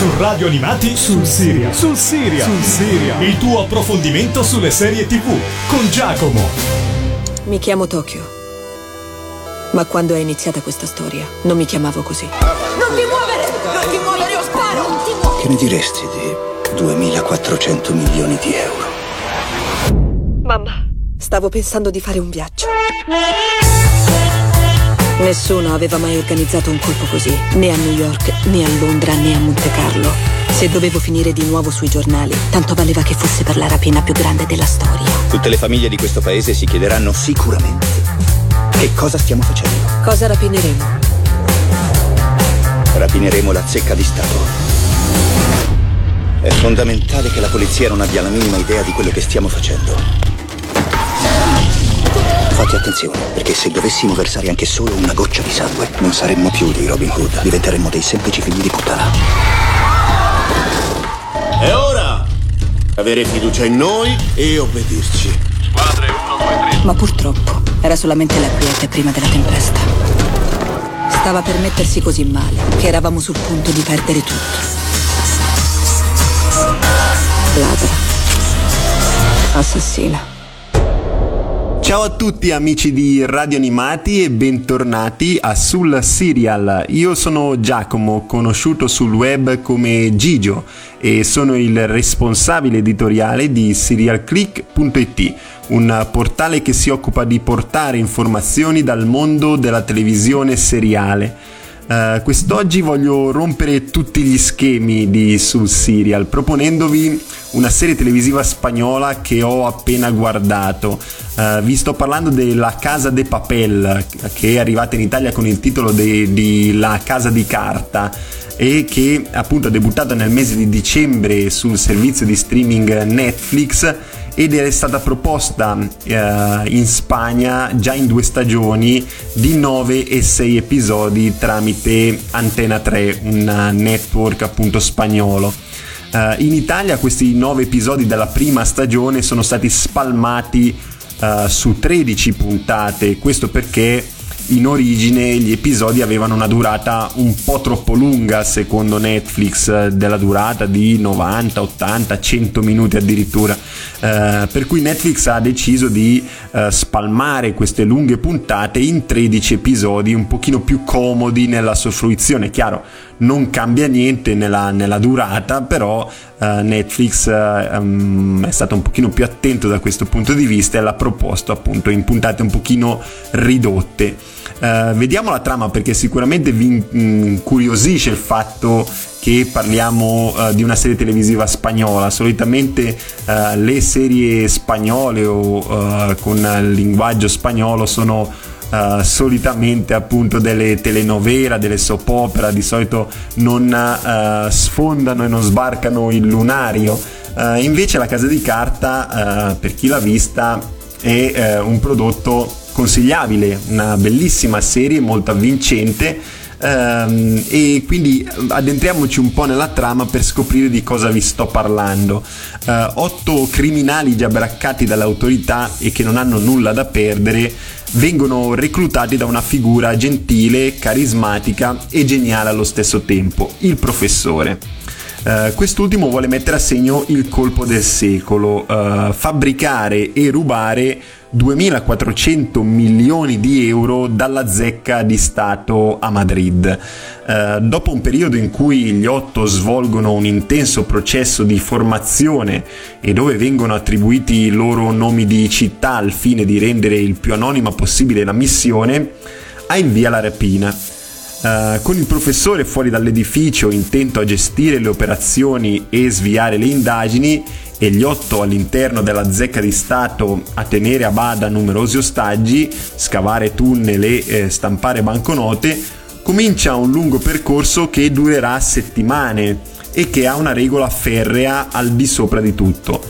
Su Radio Animati sul Siria. Sul Siria. Sul Siria. Il tuo approfondimento sulle serie TV con Giacomo. Mi chiamo Tokyo. Ma quando è iniziata questa storia, non mi chiamavo così. Non ti muovere! Non ti muovere, io sparo! Non ti muovere! Che ne diresti di 2400 milioni di euro? Mamma, stavo pensando di fare un viaggio. Nessuno aveva mai organizzato un colpo così, né a New York, né a Londra, né a Monte Carlo. Se dovevo finire di nuovo sui giornali, tanto valeva che fosse per la rapina più grande della storia. Tutte le famiglie di questo paese si chiederanno sicuramente che cosa stiamo facendo. Cosa rapineremo? Rapineremo la zecca di Stato. È fondamentale che la polizia non abbia la minima idea di quello che stiamo facendo. Fate attenzione, perché se dovessimo versare anche solo una goccia di sangue, non saremmo più dei Robin Hood, diventeremmo dei semplici figli di puttana. E ora avere fiducia in noi e obbedirci. Ma purtroppo era solamente la quiete prima della tempesta. Stava per mettersi così male che eravamo sul punto di perdere tutto. Ladra. Assassina. Ciao a tutti amici di Radio Animati e bentornati a Sul Serial. Io sono Giacomo, conosciuto sul web come Gigio e sono il responsabile editoriale di serialclick.it, un portale che si occupa di portare informazioni dal mondo della televisione seriale. Uh, quest'oggi voglio rompere tutti gli schemi di Sul Serial proponendovi una serie televisiva spagnola che ho appena guardato. Uh, vi sto parlando della Casa de Papel che è arrivata in Italia con il titolo di La Casa di Carta e che appunto è debuttata nel mese di dicembre sul servizio di streaming Netflix ed è stata proposta eh, in Spagna già in due stagioni di 9 e 6 episodi tramite Antena 3, un network appunto spagnolo. Uh, in Italia questi 9 episodi della prima stagione sono stati spalmati uh, su 13 puntate, questo perché in origine gli episodi avevano una durata un po' troppo lunga secondo Netflix della durata di 90, 80, 100 minuti addirittura. Eh, per cui Netflix ha deciso di eh, spalmare queste lunghe puntate in 13 episodi un pochino più comodi nella sua fruizione. Chiaro non cambia niente nella, nella durata però eh, Netflix um, è stato un pochino più attento da questo punto di vista e l'ha proposto appunto in puntate un pochino ridotte Uh, vediamo la trama perché sicuramente vi incuriosisce il fatto che parliamo uh, di una serie televisiva spagnola. Solitamente uh, le serie spagnole o con il linguaggio spagnolo sono Uh, solitamente appunto delle telenovela, delle soap opera, di solito non uh, sfondano e non sbarcano il lunario. Uh, invece la casa di carta, per chi l'ha vista, è un prodotto consigliabile, una bellissima serie molto avvincente. Um, e quindi addentriamoci un po' nella trama per scoprire di cosa vi sto parlando. Uh, otto criminali già braccati dalle autorità e che non hanno nulla da perdere vengono reclutati da una figura gentile, carismatica e geniale allo stesso tempo, il professore. Uh, quest'ultimo vuole mettere a segno il colpo del secolo, uh, fabbricare e rubare 2.400 milioni di euro dalla zecca di Stato a Madrid. Eh, dopo un periodo in cui gli otto svolgono un intenso processo di formazione e dove vengono attribuiti i loro nomi di città al fine di rendere il più anonima possibile la missione, ha in via la rapina. Uh, con il professore fuori dall'edificio intento a gestire le operazioni e sviare le indagini e gli otto all'interno della zecca di Stato a tenere a bada numerosi ostaggi, scavare tunnel e eh, stampare banconote, comincia un lungo percorso che durerà settimane e che ha una regola ferrea al di sopra di tutto.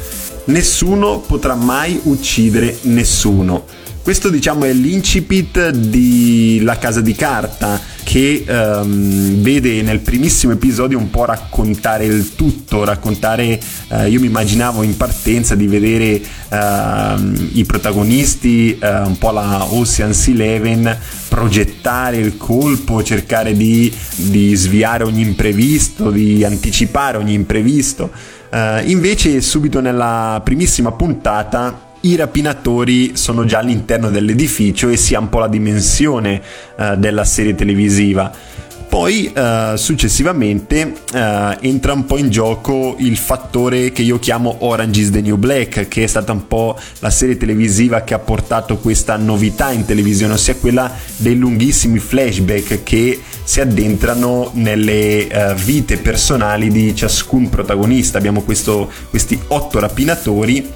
Nessuno potrà mai uccidere nessuno questo diciamo è l'incipit di La casa di carta che um, vede nel primissimo episodio un po' raccontare il tutto, raccontare, uh, io mi immaginavo in partenza di vedere uh, i protagonisti, uh, un po' la Ocean's Eleven, progettare il colpo, cercare di, di sviare ogni imprevisto, di anticipare ogni imprevisto. Uh, invece subito nella primissima puntata i rapinatori sono già all'interno dell'edificio e si ha un po' la dimensione uh, della serie televisiva. Poi uh, successivamente uh, entra un po' in gioco il fattore che io chiamo Orange is the New Black, che è stata un po' la serie televisiva che ha portato questa novità in televisione, ossia quella dei lunghissimi flashback che si addentrano nelle uh, vite personali di ciascun protagonista. Abbiamo questo, questi otto rapinatori,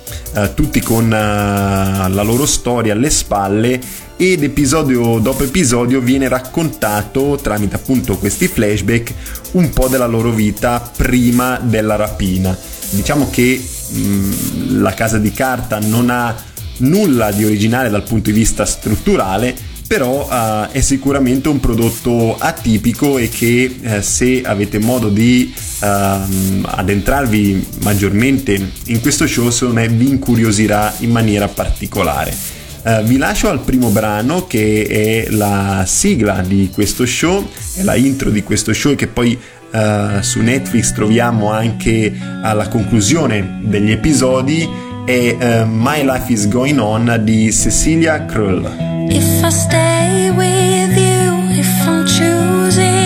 tutti con la loro storia alle spalle ed episodio dopo episodio viene raccontato tramite appunto questi flashback un po' della loro vita prima della rapina. Diciamo che mh, mm, la casa di carta non ha nulla di originale dal punto di vista strutturale, però uh, è sicuramente un prodotto atipico e che uh, se avete modo di uh, addentrarvi maggiormente in questo show secondo me vi incuriosirà in maniera particolare. Uh, vi lascio al primo brano che è la sigla di questo show, è la intro di questo show che poi uh, su Netflix troviamo anche alla conclusione degli episodi, è uh, My Life is Going On di Cecilia Krull. If I stay with you, if I'm choosing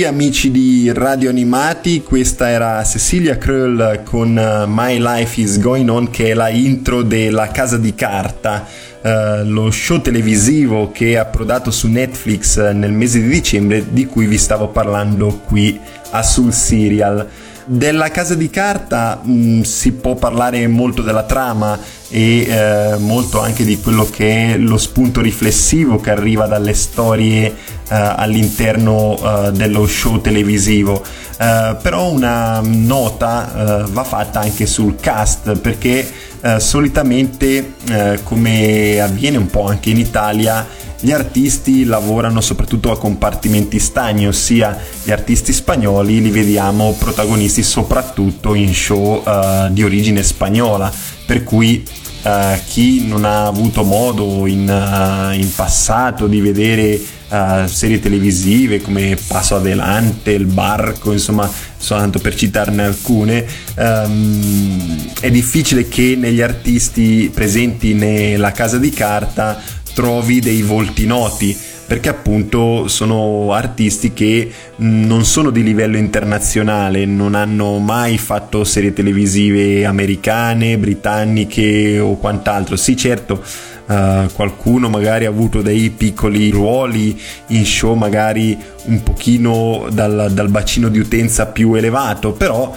Qui amici di Radio Animati, questa era Cecilia Krull con uh, My Life is Going On che è la intro della Casa di Carta, uh, lo show televisivo che è approdato su Netflix uh, nel mese di dicembre di cui vi stavo parlando qui a Sul Serial. Della casa di carta mh, mm, si può parlare molto della trama e eh, molto anche di quello che è lo spunto riflessivo che arriva dalle storie eh, all'interno eh, dello show televisivo. Eh, però una nota eh, va fatta anche sul cast perché eh, solitamente come avviene un po' anche in Italia gli artisti lavorano soprattutto a compartimenti stagni, ossia gli artisti spagnoli li vediamo protagonisti soprattutto in show uh, di origine spagnola, per cui uh, chi non ha avuto modo in, uh, in passato di vedere Uh, serie televisive come Passo Adelante, Il Barco, insomma, soltanto per citarne alcune, um, è difficile che negli artisti presenti nella casa di carta trovi dei volti noti perché appunto sono artisti che non sono di livello internazionale, non hanno mai fatto serie televisive americane, britanniche o quant'altro. Sì, certo, uh, qualcuno magari ha avuto dei piccoli ruoli in show magari un pochino dal, dal bacino di utenza più elevato, però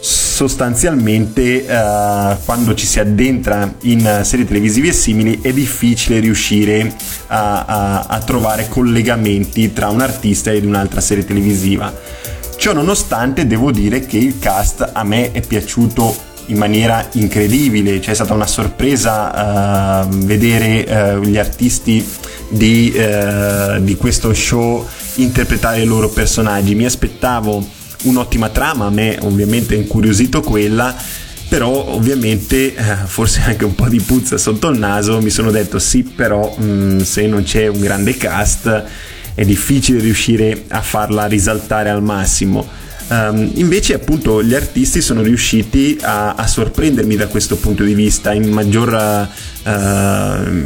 sostanzialmente eh, quando ci si addentra in serie televisive simili è difficile riuscire a, a, a trovare collegamenti tra un artista ed un'altra serie televisiva. Ciò nonostante devo dire che il cast a me è piaciuto in maniera incredibile, cioè è stata una sorpresa uh, vedere uh, gli artisti di, uh, di, questo show interpretare i loro personaggi. Mi aspettavo un'ottima trama, a me ovviamente è incuriosito quella, però ovviamente eh, forse anche un po' di puzza sotto il naso, mi sono detto sì, però mh, mm, se non c'è un grande cast è difficile riuscire a farla risaltare al massimo. Um, invece appunto gli artisti sono riusciti a, a, sorprendermi da questo punto di vista. In maggior, uh,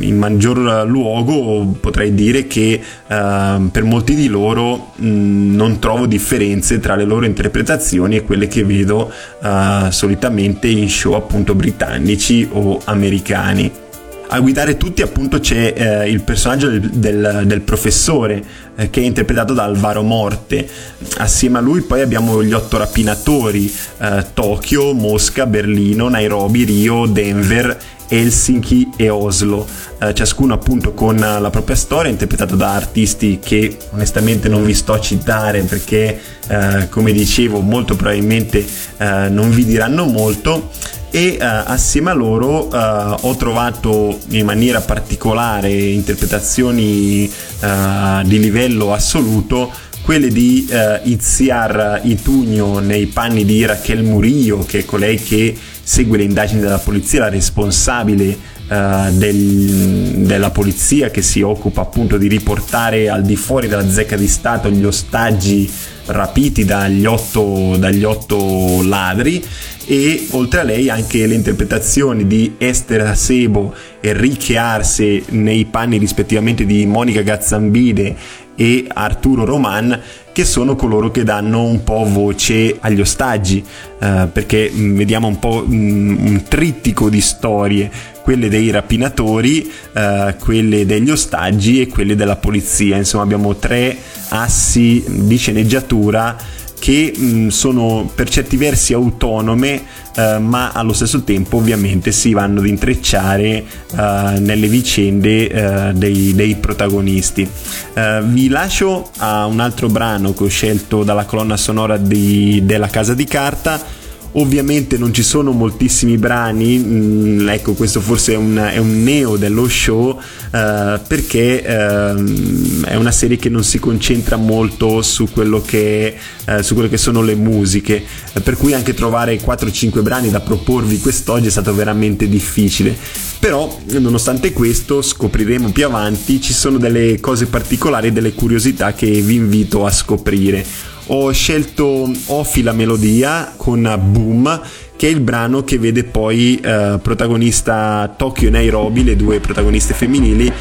in maggior luogo potrei dire che uh, per molti di loro mh, non trovo differenze tra le loro interpretazioni e quelle che vedo uh, solitamente in show appunto britannici o americani a guidare tutti appunto c'è eh, il personaggio del, del, del professore eh, che è interpretato da Alvaro Morte. Assieme a lui poi abbiamo gli otto rapinatori, eh, Tokyo, Mosca, Berlino, Nairobi, Rio, Denver Helsinki e Oslo, eh, ciascuno appunto con la propria storia, interpretato da artisti che onestamente non vi sto a citare perché, eh, come dicevo, molto probabilmente eh, non vi diranno molto e uh, assieme a loro uh, ho trovato in maniera particolare interpretazioni uh, di livello assoluto quelle di uh, Itziar Itugno nei panni di Raquel Murillo che è colei che segue le indagini della polizia, la responsabile del, della polizia che si occupa appunto di riportare al di fuori della zecca di Stato gli ostaggi rapiti dagli otto, dagli otto ladri e oltre a lei anche le interpretazioni di Esther Sebo e Enrique Arce nei panni rispettivamente di Monica Gazzambide e Arturo Roman che sono coloro che danno un po' voce agli ostaggi eh, perché mm, vediamo un po' mm, un trittico di storie quelle dei rapinatori eh, quelle degli ostaggi e quelle della polizia. Insomma abbiamo tre assi di sceneggiatura che mh, sono per certi versi autonome eh, ma allo stesso tempo ovviamente si vanno ad intrecciare eh, nelle vicende eh, dei, dei, protagonisti. Eh, vi lascio a un altro brano che ho scelto dalla colonna sonora di, della Casa di Carta Ovviamente non ci sono moltissimi brani, mh, mm, ecco questo forse è un, è un neo dello show uh, perché uh, è una serie che non si concentra molto su quello che, uh, su quello che sono le musiche, per cui anche trovare 4-5 brani da proporvi quest'oggi è stato veramente difficile. Però nonostante questo scopriremo più avanti, ci sono delle cose particolari, delle curiosità che vi invito a scoprire ho scelto Ofi la melodia con Boom che è il brano che vede poi eh, protagonista Tokyo e Nairobi, le due protagoniste femminili,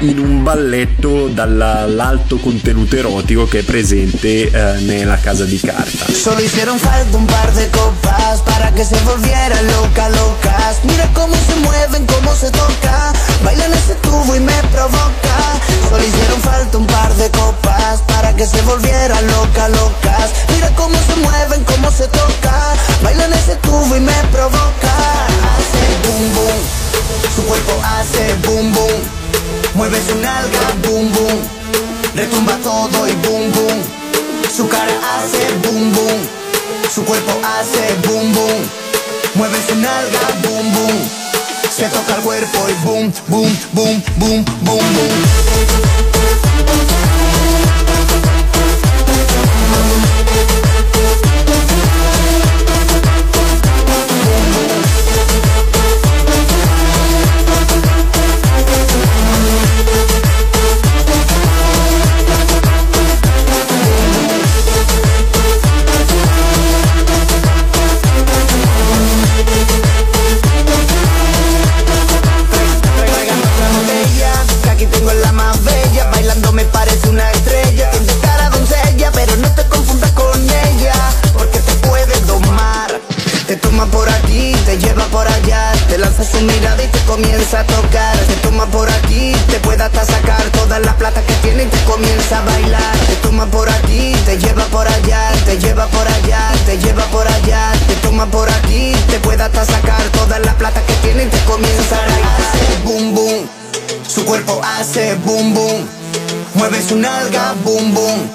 in un balletto dall'alto contenuto erotico che è presente eh, nella casa di carta. Solo hicieron falta un par de copas para que se volviera loca, locas. Mira cómo se mueven, cómo se toca. Bailan ese tubo y me provoca. Solo hicieron falta un par de copas para que se volviera loca, locas. Mira cómo se mueven, cómo se toca. Bailan ese tubo y me provoca. Hace boom boom, su cuerpo hace boom boom. Mueve su nalga, boom boom. Retumba todo y boom boom. Su cara hace boom boom. Su cuerpo hace boom boom. Mueve su nalga, boom boom. Se toca el cuerpo y boom, boom, boom, boom, boom, boom. Traigan su nalga boom boom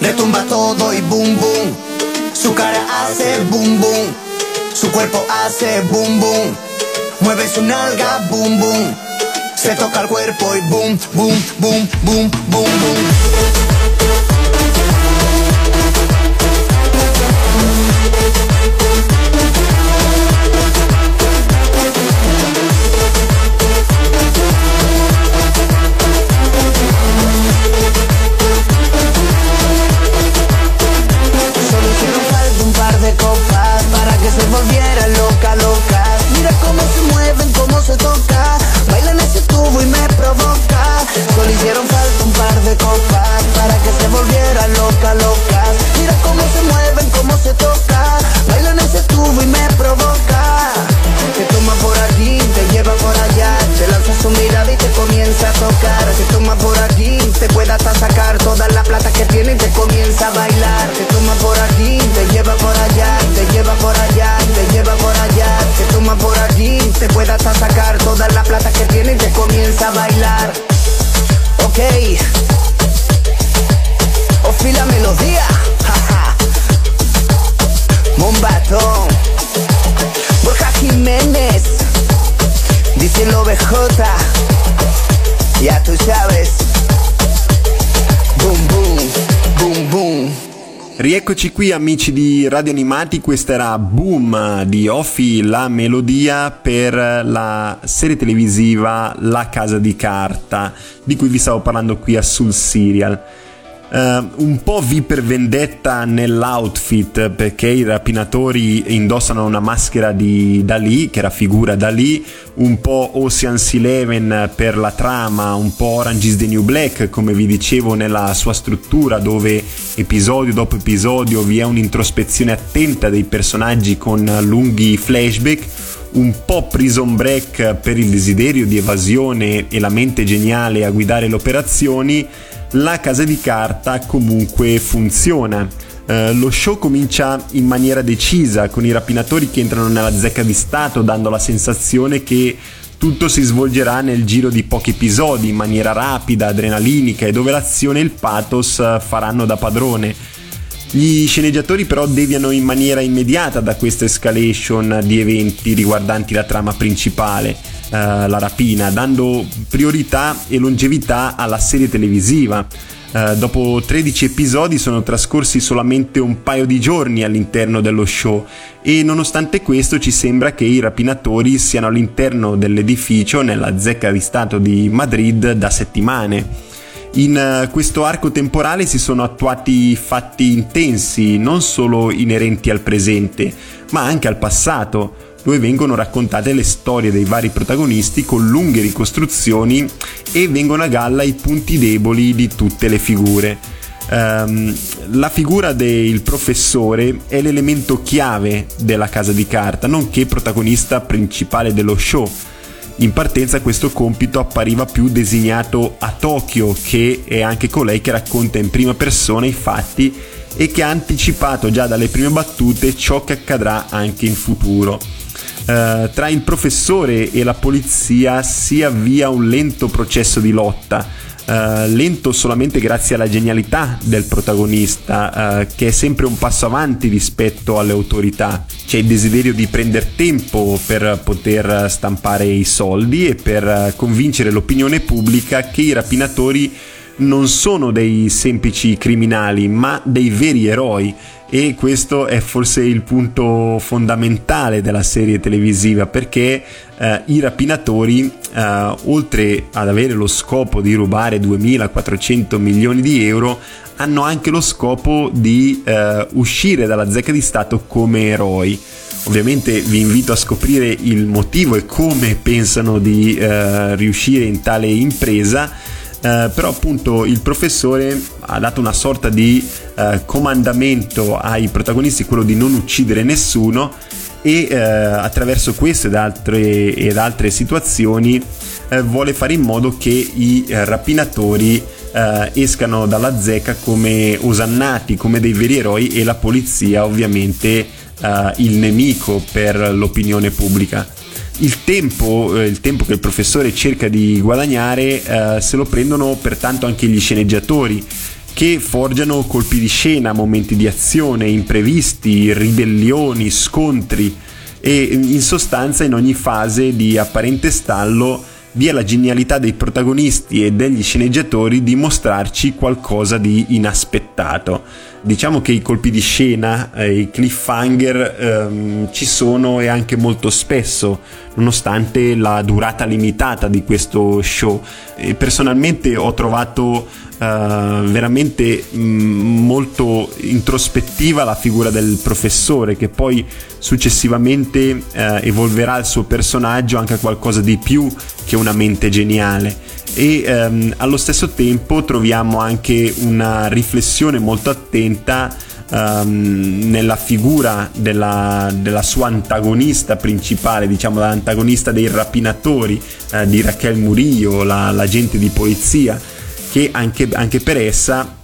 Retumba todo y boom boom Su cara hace boom boom Su cuerpo hace boom boom Mueve su nalga boom boom Se toca el cuerpo y boom boom boom boom boom boom Rieccoci qui amici di Radio Animati, questa era Boom di Offi, la melodia per la serie televisiva La Casa di Carta, di cui vi stavo parlando qui a Sul Serial. Eh, un po' vi per vendetta nell'outfit perché i rapinatori indossano una maschera di Dalì che raffigura Dalì, un po' Ocean's Eleven per la trama, un po' Orange is the New Black come vi dicevo nella sua struttura dove episodio dopo episodio vi è un'introspezione attenta dei personaggi con lunghi flashback un po' prison break per il desiderio di evasione e la mente geniale a guidare le operazioni, la casa di carta comunque funziona. Eh, lo show comincia in maniera decisa con i rapinatori che entrano nella zecca di Stato dando la sensazione che tutto si svolgerà nel giro di pochi episodi in maniera rapida, adrenalinica e dove l'azione e il pathos eh, faranno da padrone. Gli sceneggiatori però deviano in maniera immediata da questa escalation di eventi riguardanti la trama principale, eh, la rapina, dando priorità e longevità alla serie televisiva. Eh, dopo 13 episodi sono trascorsi solamente un paio di giorni all'interno dello show e nonostante questo ci sembra che i rapinatori siano all'interno dell'edificio nella zecca di Stato di Madrid da settimane. In eh, questo arco temporale si sono attuati fatti intensi, non solo inerenti al presente, ma anche al passato, dove vengono raccontate le storie dei vari protagonisti con lunghe ricostruzioni e vengono a galla i punti deboli di tutte le figure. Um, la figura del professore è l'elemento chiave della casa di carta, nonché protagonista principale dello show. In partenza questo compito appariva più designato a Tokyo, che è anche colei che racconta in prima persona i fatti e che ha anticipato già dalle prime battute ciò che accadrà anche in futuro. Uh, tra il professore e la polizia si avvia un lento processo di lotta, Uh, lento solamente grazie alla genialità del protagonista, uh, che è sempre un passo avanti rispetto alle autorità. C'è il desiderio di prendere tempo per poter stampare i soldi e per convincere l'opinione pubblica che i rapinatori non sono dei semplici criminali, ma dei veri eroi e questo è forse il punto fondamentale della serie televisiva perché eh, i rapinatori eh, oltre ad avere lo scopo di rubare 2400 milioni di euro hanno anche lo scopo di eh, uscire dalla zecca di Stato come eroi. Ovviamente vi invito a scoprire il motivo e come pensano di eh, riuscire in tale impresa eh, però appunto il professore ha dato una sorta di eh, comandamento ai protagonisti, quello di non uccidere nessuno e eh, attraverso queste ed altre, ed altre situazioni eh, vuole fare in modo che i eh, rapinatori escano dalla zecca come osannati, come dei veri eroi e la polizia ovviamente il nemico per l'opinione pubblica il tempo, eh, il tempo, che il professore cerca di guadagnare eh, se lo prendono pertanto anche gli sceneggiatori che forgiano colpi di scena, momenti di azione, imprevisti, ribellioni, scontri e in sostanza in ogni fase di apparente stallo vi è la genialità dei protagonisti e degli sceneggiatori di mostrarci qualcosa di inaspettato. Diciamo che i colpi di scena, eh, i cliffhanger ehm, ci sono e anche molto spesso, nonostante la durata limitata di questo show. E personalmente ho trovato veramente mh, mm, molto introspettiva la figura del professore che poi successivamente uh, evolverà il suo personaggio anche a qualcosa di più che una mente geniale. E um, allo stesso tempo troviamo anche una riflessione molto attenta um, nella figura della, della, sua antagonista principale, diciamo l'antagonista dei rapinatori uh, di Raquel Murillo, la, l'agente di polizia che anche, anche per essa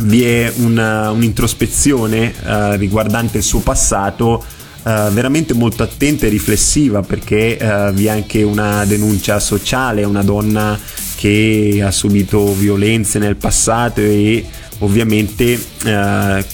vi è una, un'introspezione uh, riguardante il suo passato uh, veramente molto attenta e riflessiva perché uh, vi è anche una denuncia sociale, una donna che ha subito violenze nel passato e ovviamente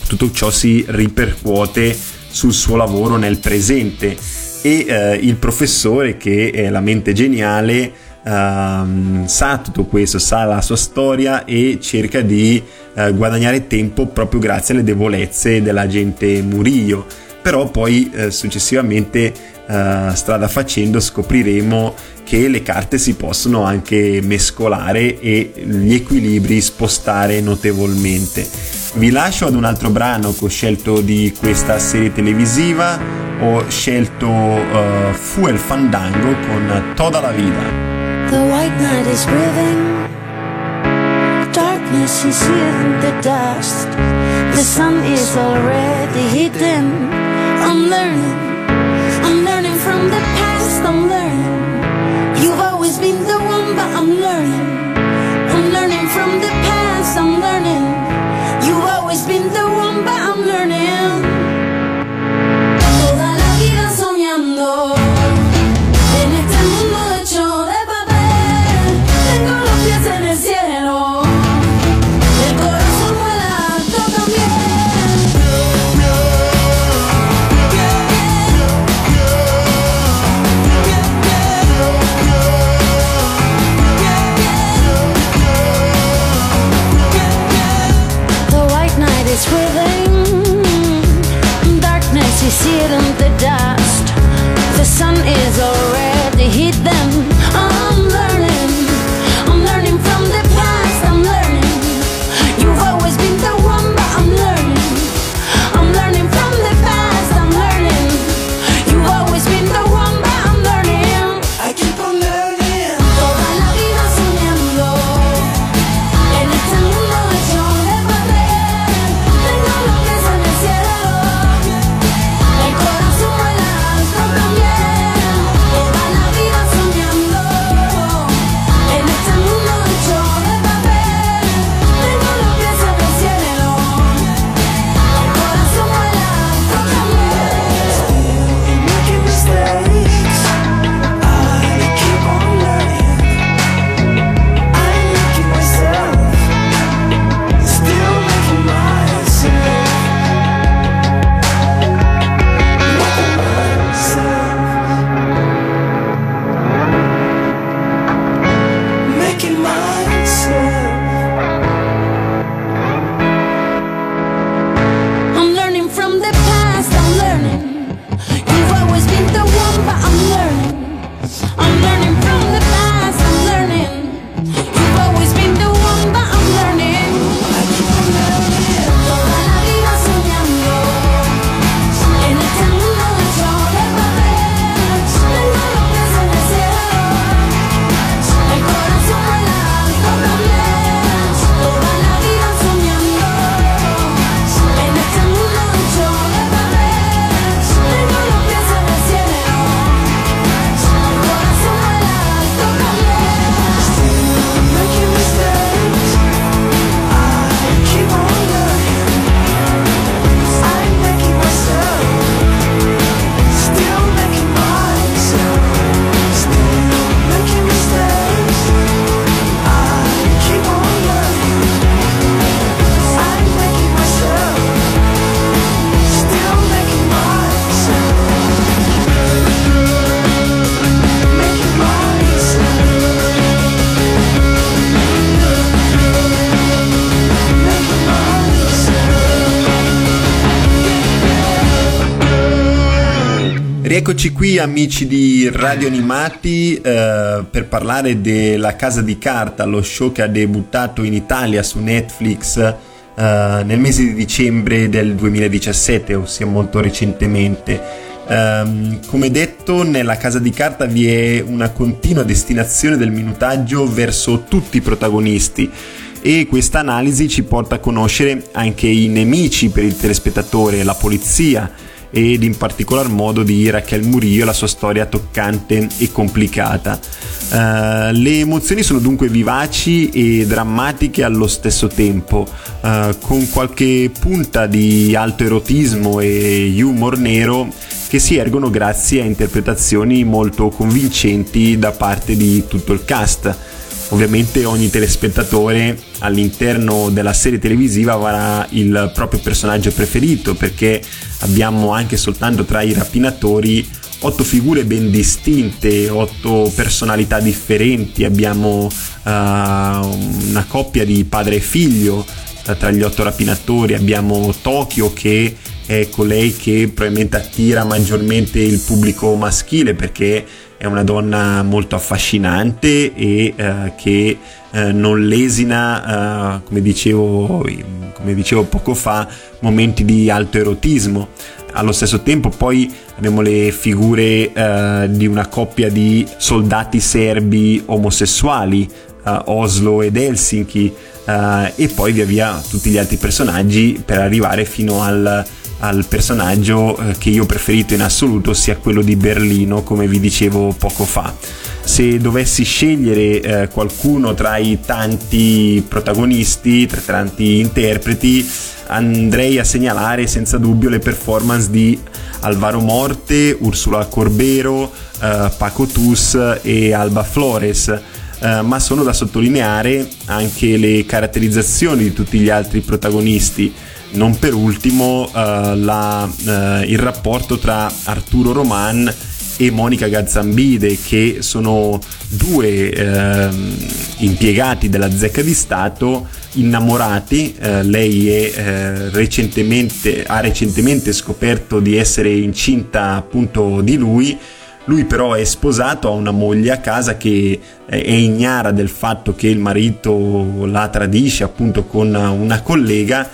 tutto ciò si ripercuote sul suo lavoro nel presente. E il professore che è la mente geniale uh, sa tutto questo, sa la sua storia e cerca di uh, guadagnare tempo proprio grazie alle debolezze dell'agente Murillo. Però poi uh, successivamente eh, strada facendo scopriremo che le carte si possono anche mescolare e gli equilibri spostare notevolmente. Vi lascio ad un altro brano che ho scelto di questa serie televisiva, ho scelto uh, Fuel Fandango con Toda la Vida. The white night is breathing, darkness is in the dust. The sun is already hidden. I'm learning, see it in the dust. The sun is already hit them. Qui amici di Radio Animati eh, per parlare della Casa di Carta, lo show che ha debuttato in Italia su Netflix eh, nel mese di dicembre del 2017, ossia molto recentemente. Um, come detto, nella Casa di Carta vi è una continua destinazione del minutaggio verso tutti i protagonisti e questa analisi ci porta a conoscere anche i nemici per il telespettatore, la polizia, ed in particolar modo di Raquel Murillo e la sua storia toccante e complicata. Uh, le emozioni sono dunque vivaci e drammatiche allo stesso tempo, uh, con qualche punta di alto erotismo e humor nero che si ergono grazie a interpretazioni molto convincenti da parte di tutto il cast. Ovviamente ogni telespettatore all'interno della serie televisiva avrà il proprio personaggio preferito perché abbiamo anche soltanto tra i rapinatori otto figure ben distinte, otto personalità differenti, abbiamo uh, una coppia di padre e figlio uh, tra gli otto rapinatori, abbiamo Tokyo che è colei che probabilmente attira maggiormente il pubblico maschile perché è una donna molto affascinante e uh, che uh, non lesina, uh, come, dicevo, come dicevo poco fa, momenti di alto erotismo. Allo stesso tempo poi abbiamo le figure di una coppia di soldati serbi omosessuali, Oslo ed Helsinki, e poi via via tutti gli altri personaggi per arrivare fino al al personaggio eh, che io ho preferito in assoluto sia quello di Berlino come vi dicevo poco fa. Se dovessi scegliere eh, qualcuno tra i tanti protagonisti tra i tanti interpreti andrei a segnalare senza dubbio le performance di Alvaro Morte, Ursula Corbero, eh, Paco Tus e Alba Flores. Uh, ma sono da sottolineare anche le caratterizzazioni di tutti gli altri protagonisti non per ultimo uh, la, uh, il rapporto tra Arturo Roman e Monica Gazzambide che sono due eh, impiegati della zecca di Stato innamorati, eh, lei è, eh, recentemente, ha recentemente scoperto di essere incinta appunto di lui, lui però è sposato, ha una moglie a casa che è ignara del fatto che il marito la tradisce appunto con una collega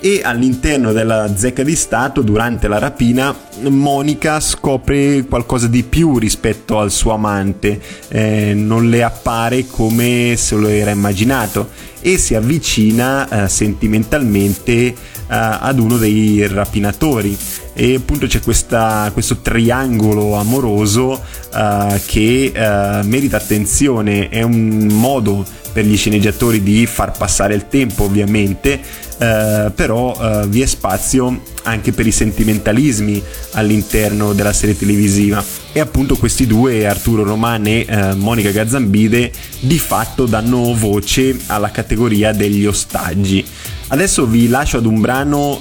e all'interno della zecca di Stato durante la rapina Monica scopre qualcosa di più rispetto al suo amante, eh, non le appare come se lo era immaginato e si avvicina eh, sentimentalmente eh, ad uno dei rapinatori. E appunto c'è questa, questo triangolo amoroso uh, che uh, merita attenzione, è un modo per gli sceneggiatori di far passare il tempo ovviamente, uh, però vi è spazio anche per i sentimentalismi all'interno della serie televisiva e appunto questi due, Arturo Roman e Monica Gazzambide, di fatto danno voce alla categoria degli ostaggi. Adesso vi lascio ad un brano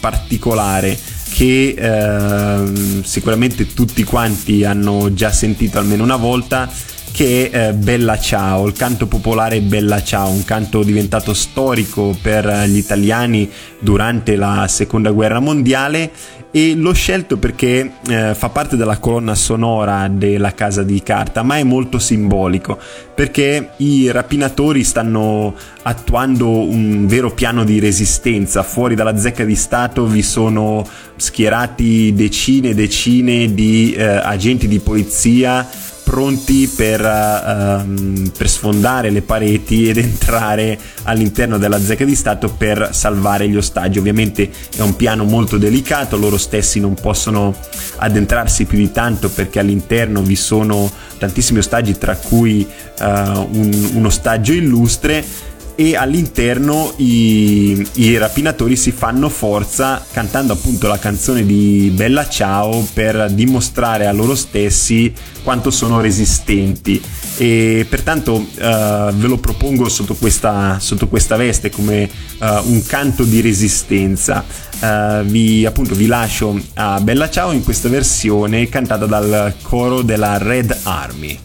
particolare che eh, sicuramente tutti quanti hanno già sentito almeno una volta che è eh, Bella Ciao, il canto popolare Bella Ciao, un canto diventato storico per gli italiani durante la seconda guerra mondiale e l'ho scelto perché eh, fa parte della colonna sonora della casa di carta, ma è molto simbolico perché i rapinatori stanno attuando un vero piano di resistenza. Fuori dalla zecca di Stato vi sono schierati decine e decine di eh, agenti di polizia pronti per, uh, per, sfondare le pareti ed entrare all'interno della zecca di Stato per salvare gli ostaggi. Ovviamente è un piano molto delicato, loro stessi non possono addentrarsi più di tanto perché all'interno vi sono tantissimi ostaggi tra cui uh, un, un ostaggio illustre e all'interno i, i, rapinatori si fanno forza cantando appunto la canzone di Bella Ciao per dimostrare a loro stessi quanto sono resistenti. E pertanto uh, ve lo propongo sotto questa, sotto questa veste come uh, un canto di resistenza. Uh, vi, appunto vi lascio a Bella Ciao in questa versione cantata dal coro della Red Army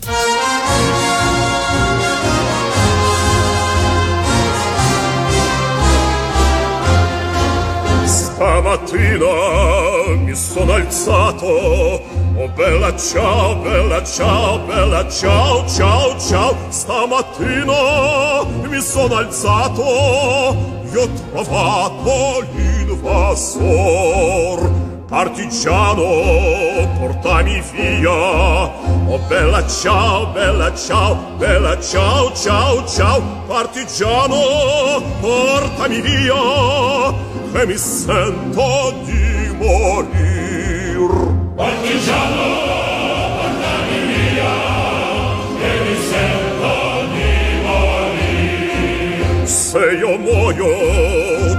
mattina mi sono alzato. Oh bella ciao, bella ciao, bella ciao, ciao, ciao. Stamattina mi sono alzato. Io ho trovato l'invasor Partigiano, portami via. Oh bella ciao, bella ciao, bella ciao, ciao, ciao. Partigiano, portami via che mi sento di morir. Partigiano, portami via, che mi sento di morir. Se io muoio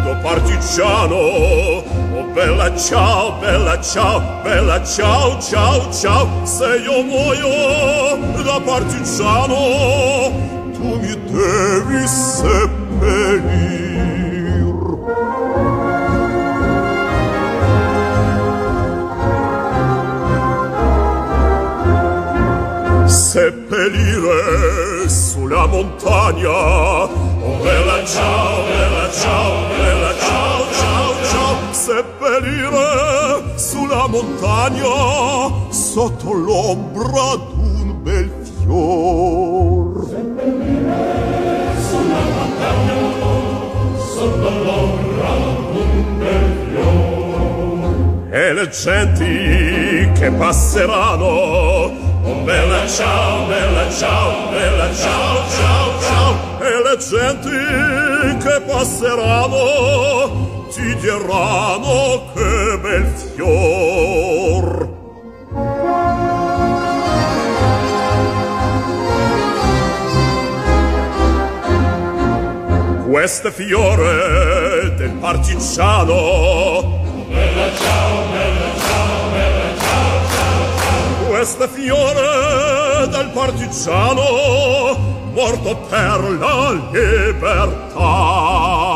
da partigiano, oh bella ciao, bella ciao, bella ciao, ciao, ciao. Se io muoio da partigiano, tu mi devi seppellire. Seppellire sulla montagna. Oh bella ciao, bella ciao, bella ciao, ciao, ciao. Seppellire sulla montagna Sotto l'ombra d'un bel fior. Seppellire sulla montagna Sotto l'ombra d'un bel fior. E le genti che passeranno Oh bella ciao, bella ciao, bella ciao, ciao, ciao. E le genti che passeranno Ti diranno che bel fior. Questo fiore del partigiano. Oh bella ciao, ciao Questo fiore del partigiano morto per la libertà.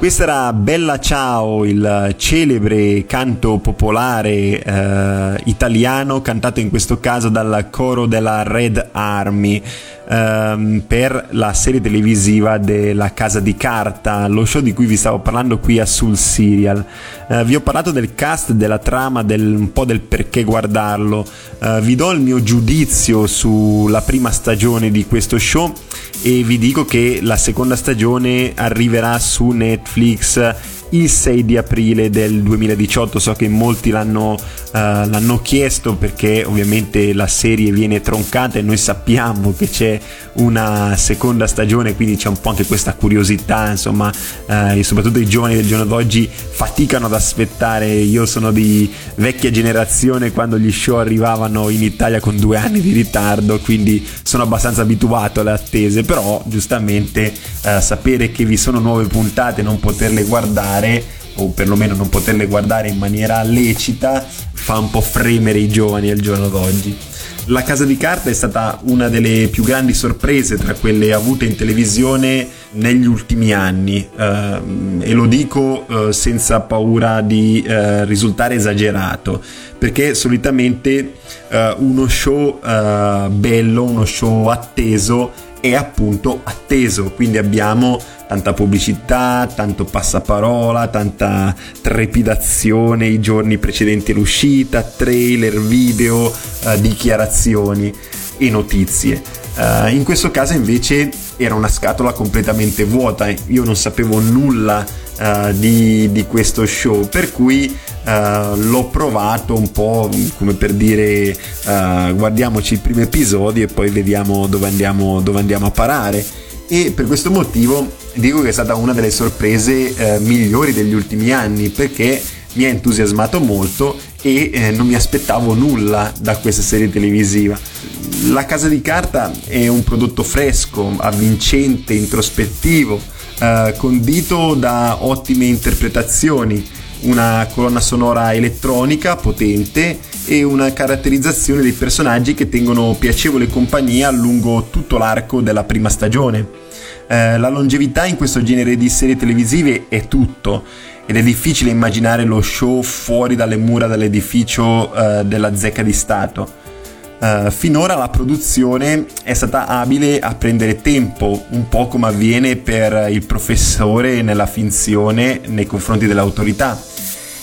Questa era Bella Ciao, il celebre canto popolare eh, italiano cantato in questo caso dal coro della Red Army ehm, per la serie televisiva della Casa di Carta, lo show di cui vi stavo parlando qui a Sul Serial. Eh, vi ho parlato del cast, della trama, del, un po' del perché guardarlo. Eh, vi do il mio giudizio sulla prima stagione di questo show e vi dico che la seconda stagione arriverà su Netflix Netflix il 6 di aprile del 2018 so che molti l'hanno, uh, l'hanno, chiesto perché ovviamente la serie viene troncata e noi sappiamo che c'è una seconda stagione quindi c'è un po' anche questa curiosità insomma uh, e soprattutto i giovani del giorno d'oggi faticano ad aspettare. Io sono di vecchia generazione quando gli show arrivavano in Italia con due anni di ritardo quindi sono abbastanza abituato alle attese però giustamente uh, sapere che vi sono nuove puntate non poterle guardare o perlomeno non poterle guardare in maniera lecita fa un po' fremere i giovani al giorno d'oggi. La Casa di Carta è stata una delle più grandi sorprese tra quelle avute in televisione negli ultimi anni eh, e lo dico eh, senza paura di eh, risultare esagerato perché solitamente eh, uno show eh, bello, uno show atteso è appunto atteso, quindi abbiamo tanta pubblicità, tanto passaparola, tanta trepidazione i giorni precedenti all'uscita, trailer, video, eh, dichiarazioni e notizie. Uh, in questo caso invece era una scatola completamente vuota, io non sapevo nulla uh, di, di, questo show, per cui uh, l'ho provato un po' come per dire guardiamoci il primo episodio e poi vediamo dove andiamo, dove andiamo a parare e per questo motivo dico che è stata una delle sorprese eh, migliori degli ultimi anni perché mi ha entusiasmato molto e eh, non mi aspettavo nulla da questa serie televisiva. La Casa di Carta è un prodotto fresco, avvincente, introspettivo, eh, condito da ottime interpretazioni, una colonna sonora elettronica potente e una caratterizzazione dei personaggi che tengono piacevole compagnia lungo tutto l'arco della prima stagione. Eh, la longevità in questo genere di serie televisive è tutto ed è difficile immaginare lo show fuori dalle mura dell'edificio eh, della zecca di Stato. Uh, finora la produzione è stata abile a prendere tempo, un po' come avviene per il professore nella finzione nei confronti dell'autorità.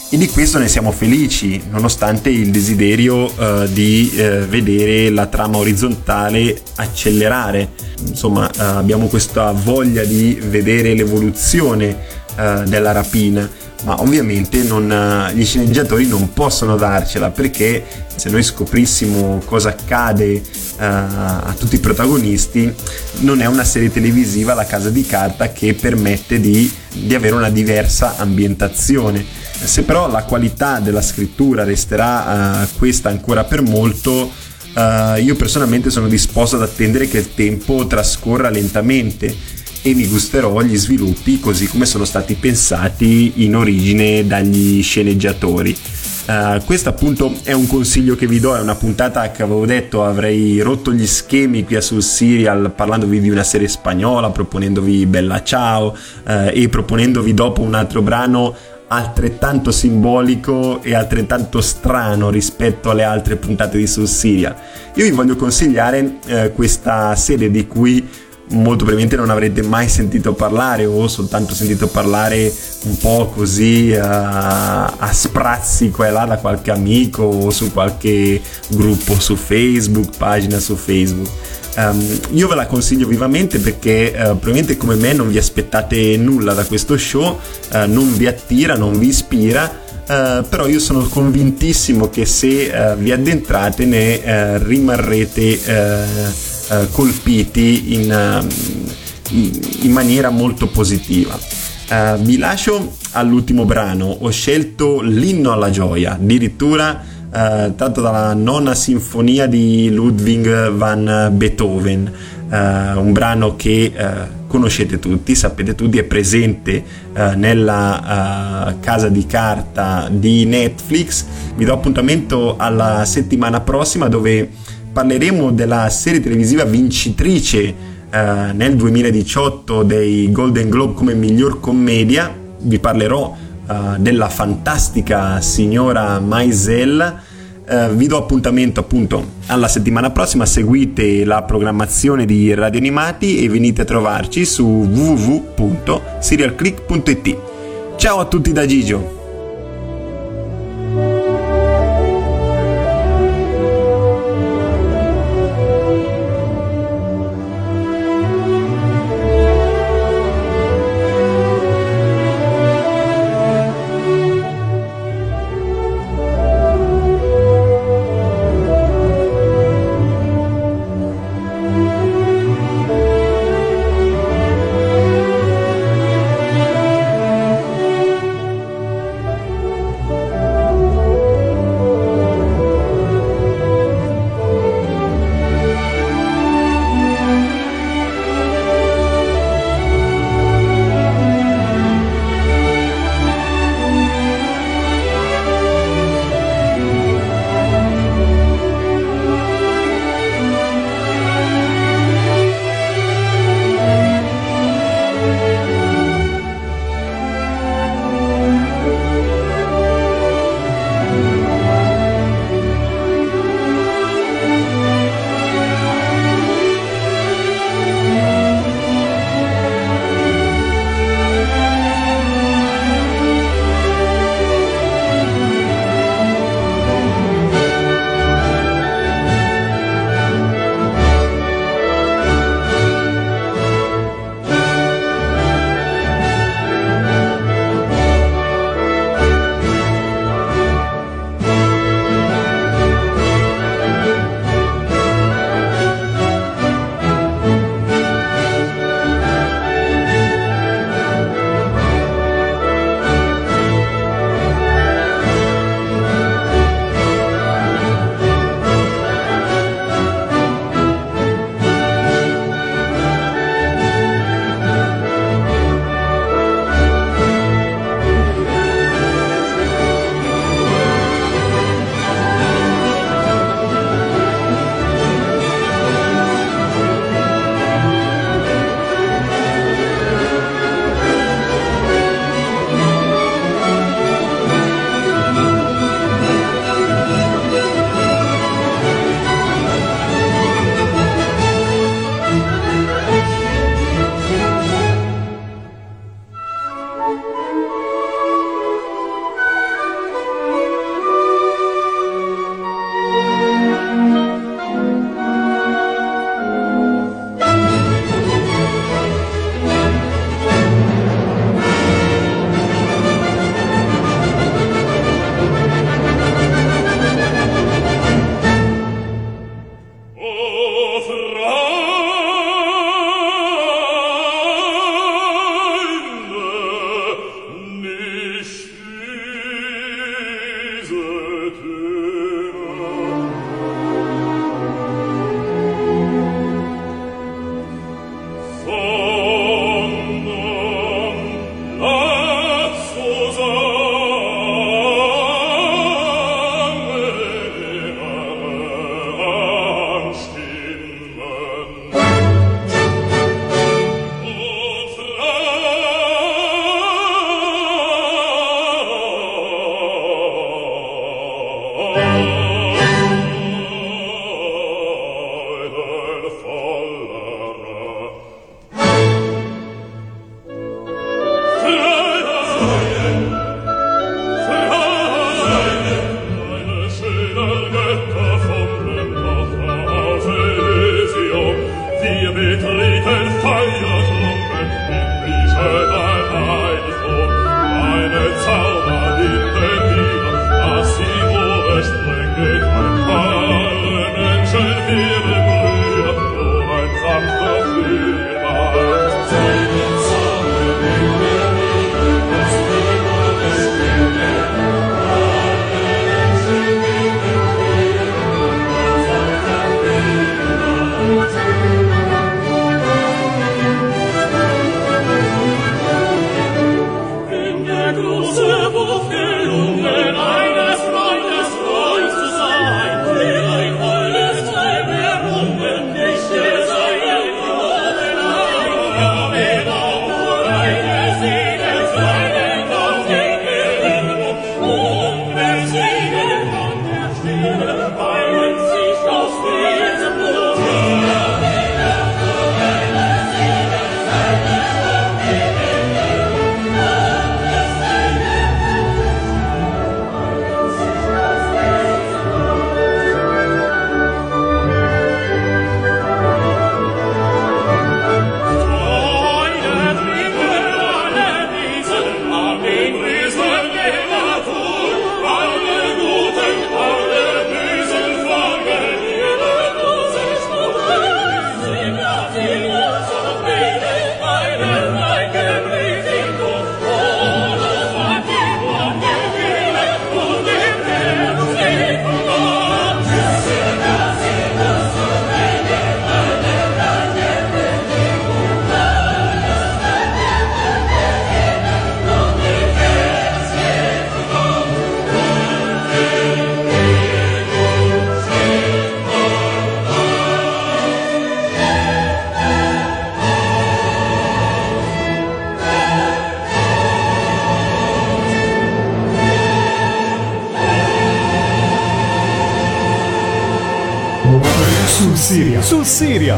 E di questo ne siamo felici, nonostante il desiderio uh, di uh, vedere la trama orizzontale accelerare. Insomma, abbiamo questa voglia di vedere l'evoluzione della rapina ma ovviamente non, gli sceneggiatori non possono darcela perché se noi scoprissimo cosa accade uh, a tutti i protagonisti non è una serie televisiva La Casa di Carta che permette di, di avere una diversa ambientazione se però la qualità della scrittura resterà uh, questa ancora per molto uh, io personalmente sono disposto ad attendere che il tempo trascorra lentamente e mi gusterò gli sviluppi così come sono stati pensati in origine dagli sceneggiatori. Uh, questo appunto è un consiglio che vi do, è una puntata che avevo detto avrei rotto gli schemi qui sul serial parlandovi di una serie spagnola, proponendovi Bella Ciao uh, e proponendovi dopo un altro brano altrettanto simbolico e altrettanto strano rispetto alle altre puntate di Serial. Io vi voglio consigliare uh, questa serie di cui molto probabilmente non avrete mai sentito parlare o soltanto sentito parlare un po' così uh, a sprazzi qua e là da qualche amico o su qualche gruppo su Facebook, pagina su Facebook. Um, io ve la consiglio vivamente perché uh, probabilmente come me non vi aspettate nulla da questo show, uh, non vi attira, non vi ispira. Uh, però io sono convintissimo che se uh, vi addentrate ne uh, rimarrete colpiti in, in, in, maniera molto positiva. Vi lascio all'ultimo brano, ho scelto l'inno alla gioia, addirittura uh, tratto dalla nona sinfonia di Ludwig van Beethoven, uh, un brano che conoscete tutti, sapete tutti, è presente nella casa di carta di Netflix. Vi do appuntamento alla settimana prossima dove parleremo della serie televisiva vincitrice eh, nel 2018 dei Golden Globe come miglior commedia. Vi parlerò eh, della fantastica signora Maisel. Eh, vi do appuntamento appunto alla settimana prossima. Seguite la programmazione di Radio Animati e venite a trovarci su www.serialclick.it. Ciao a tutti da Gigio!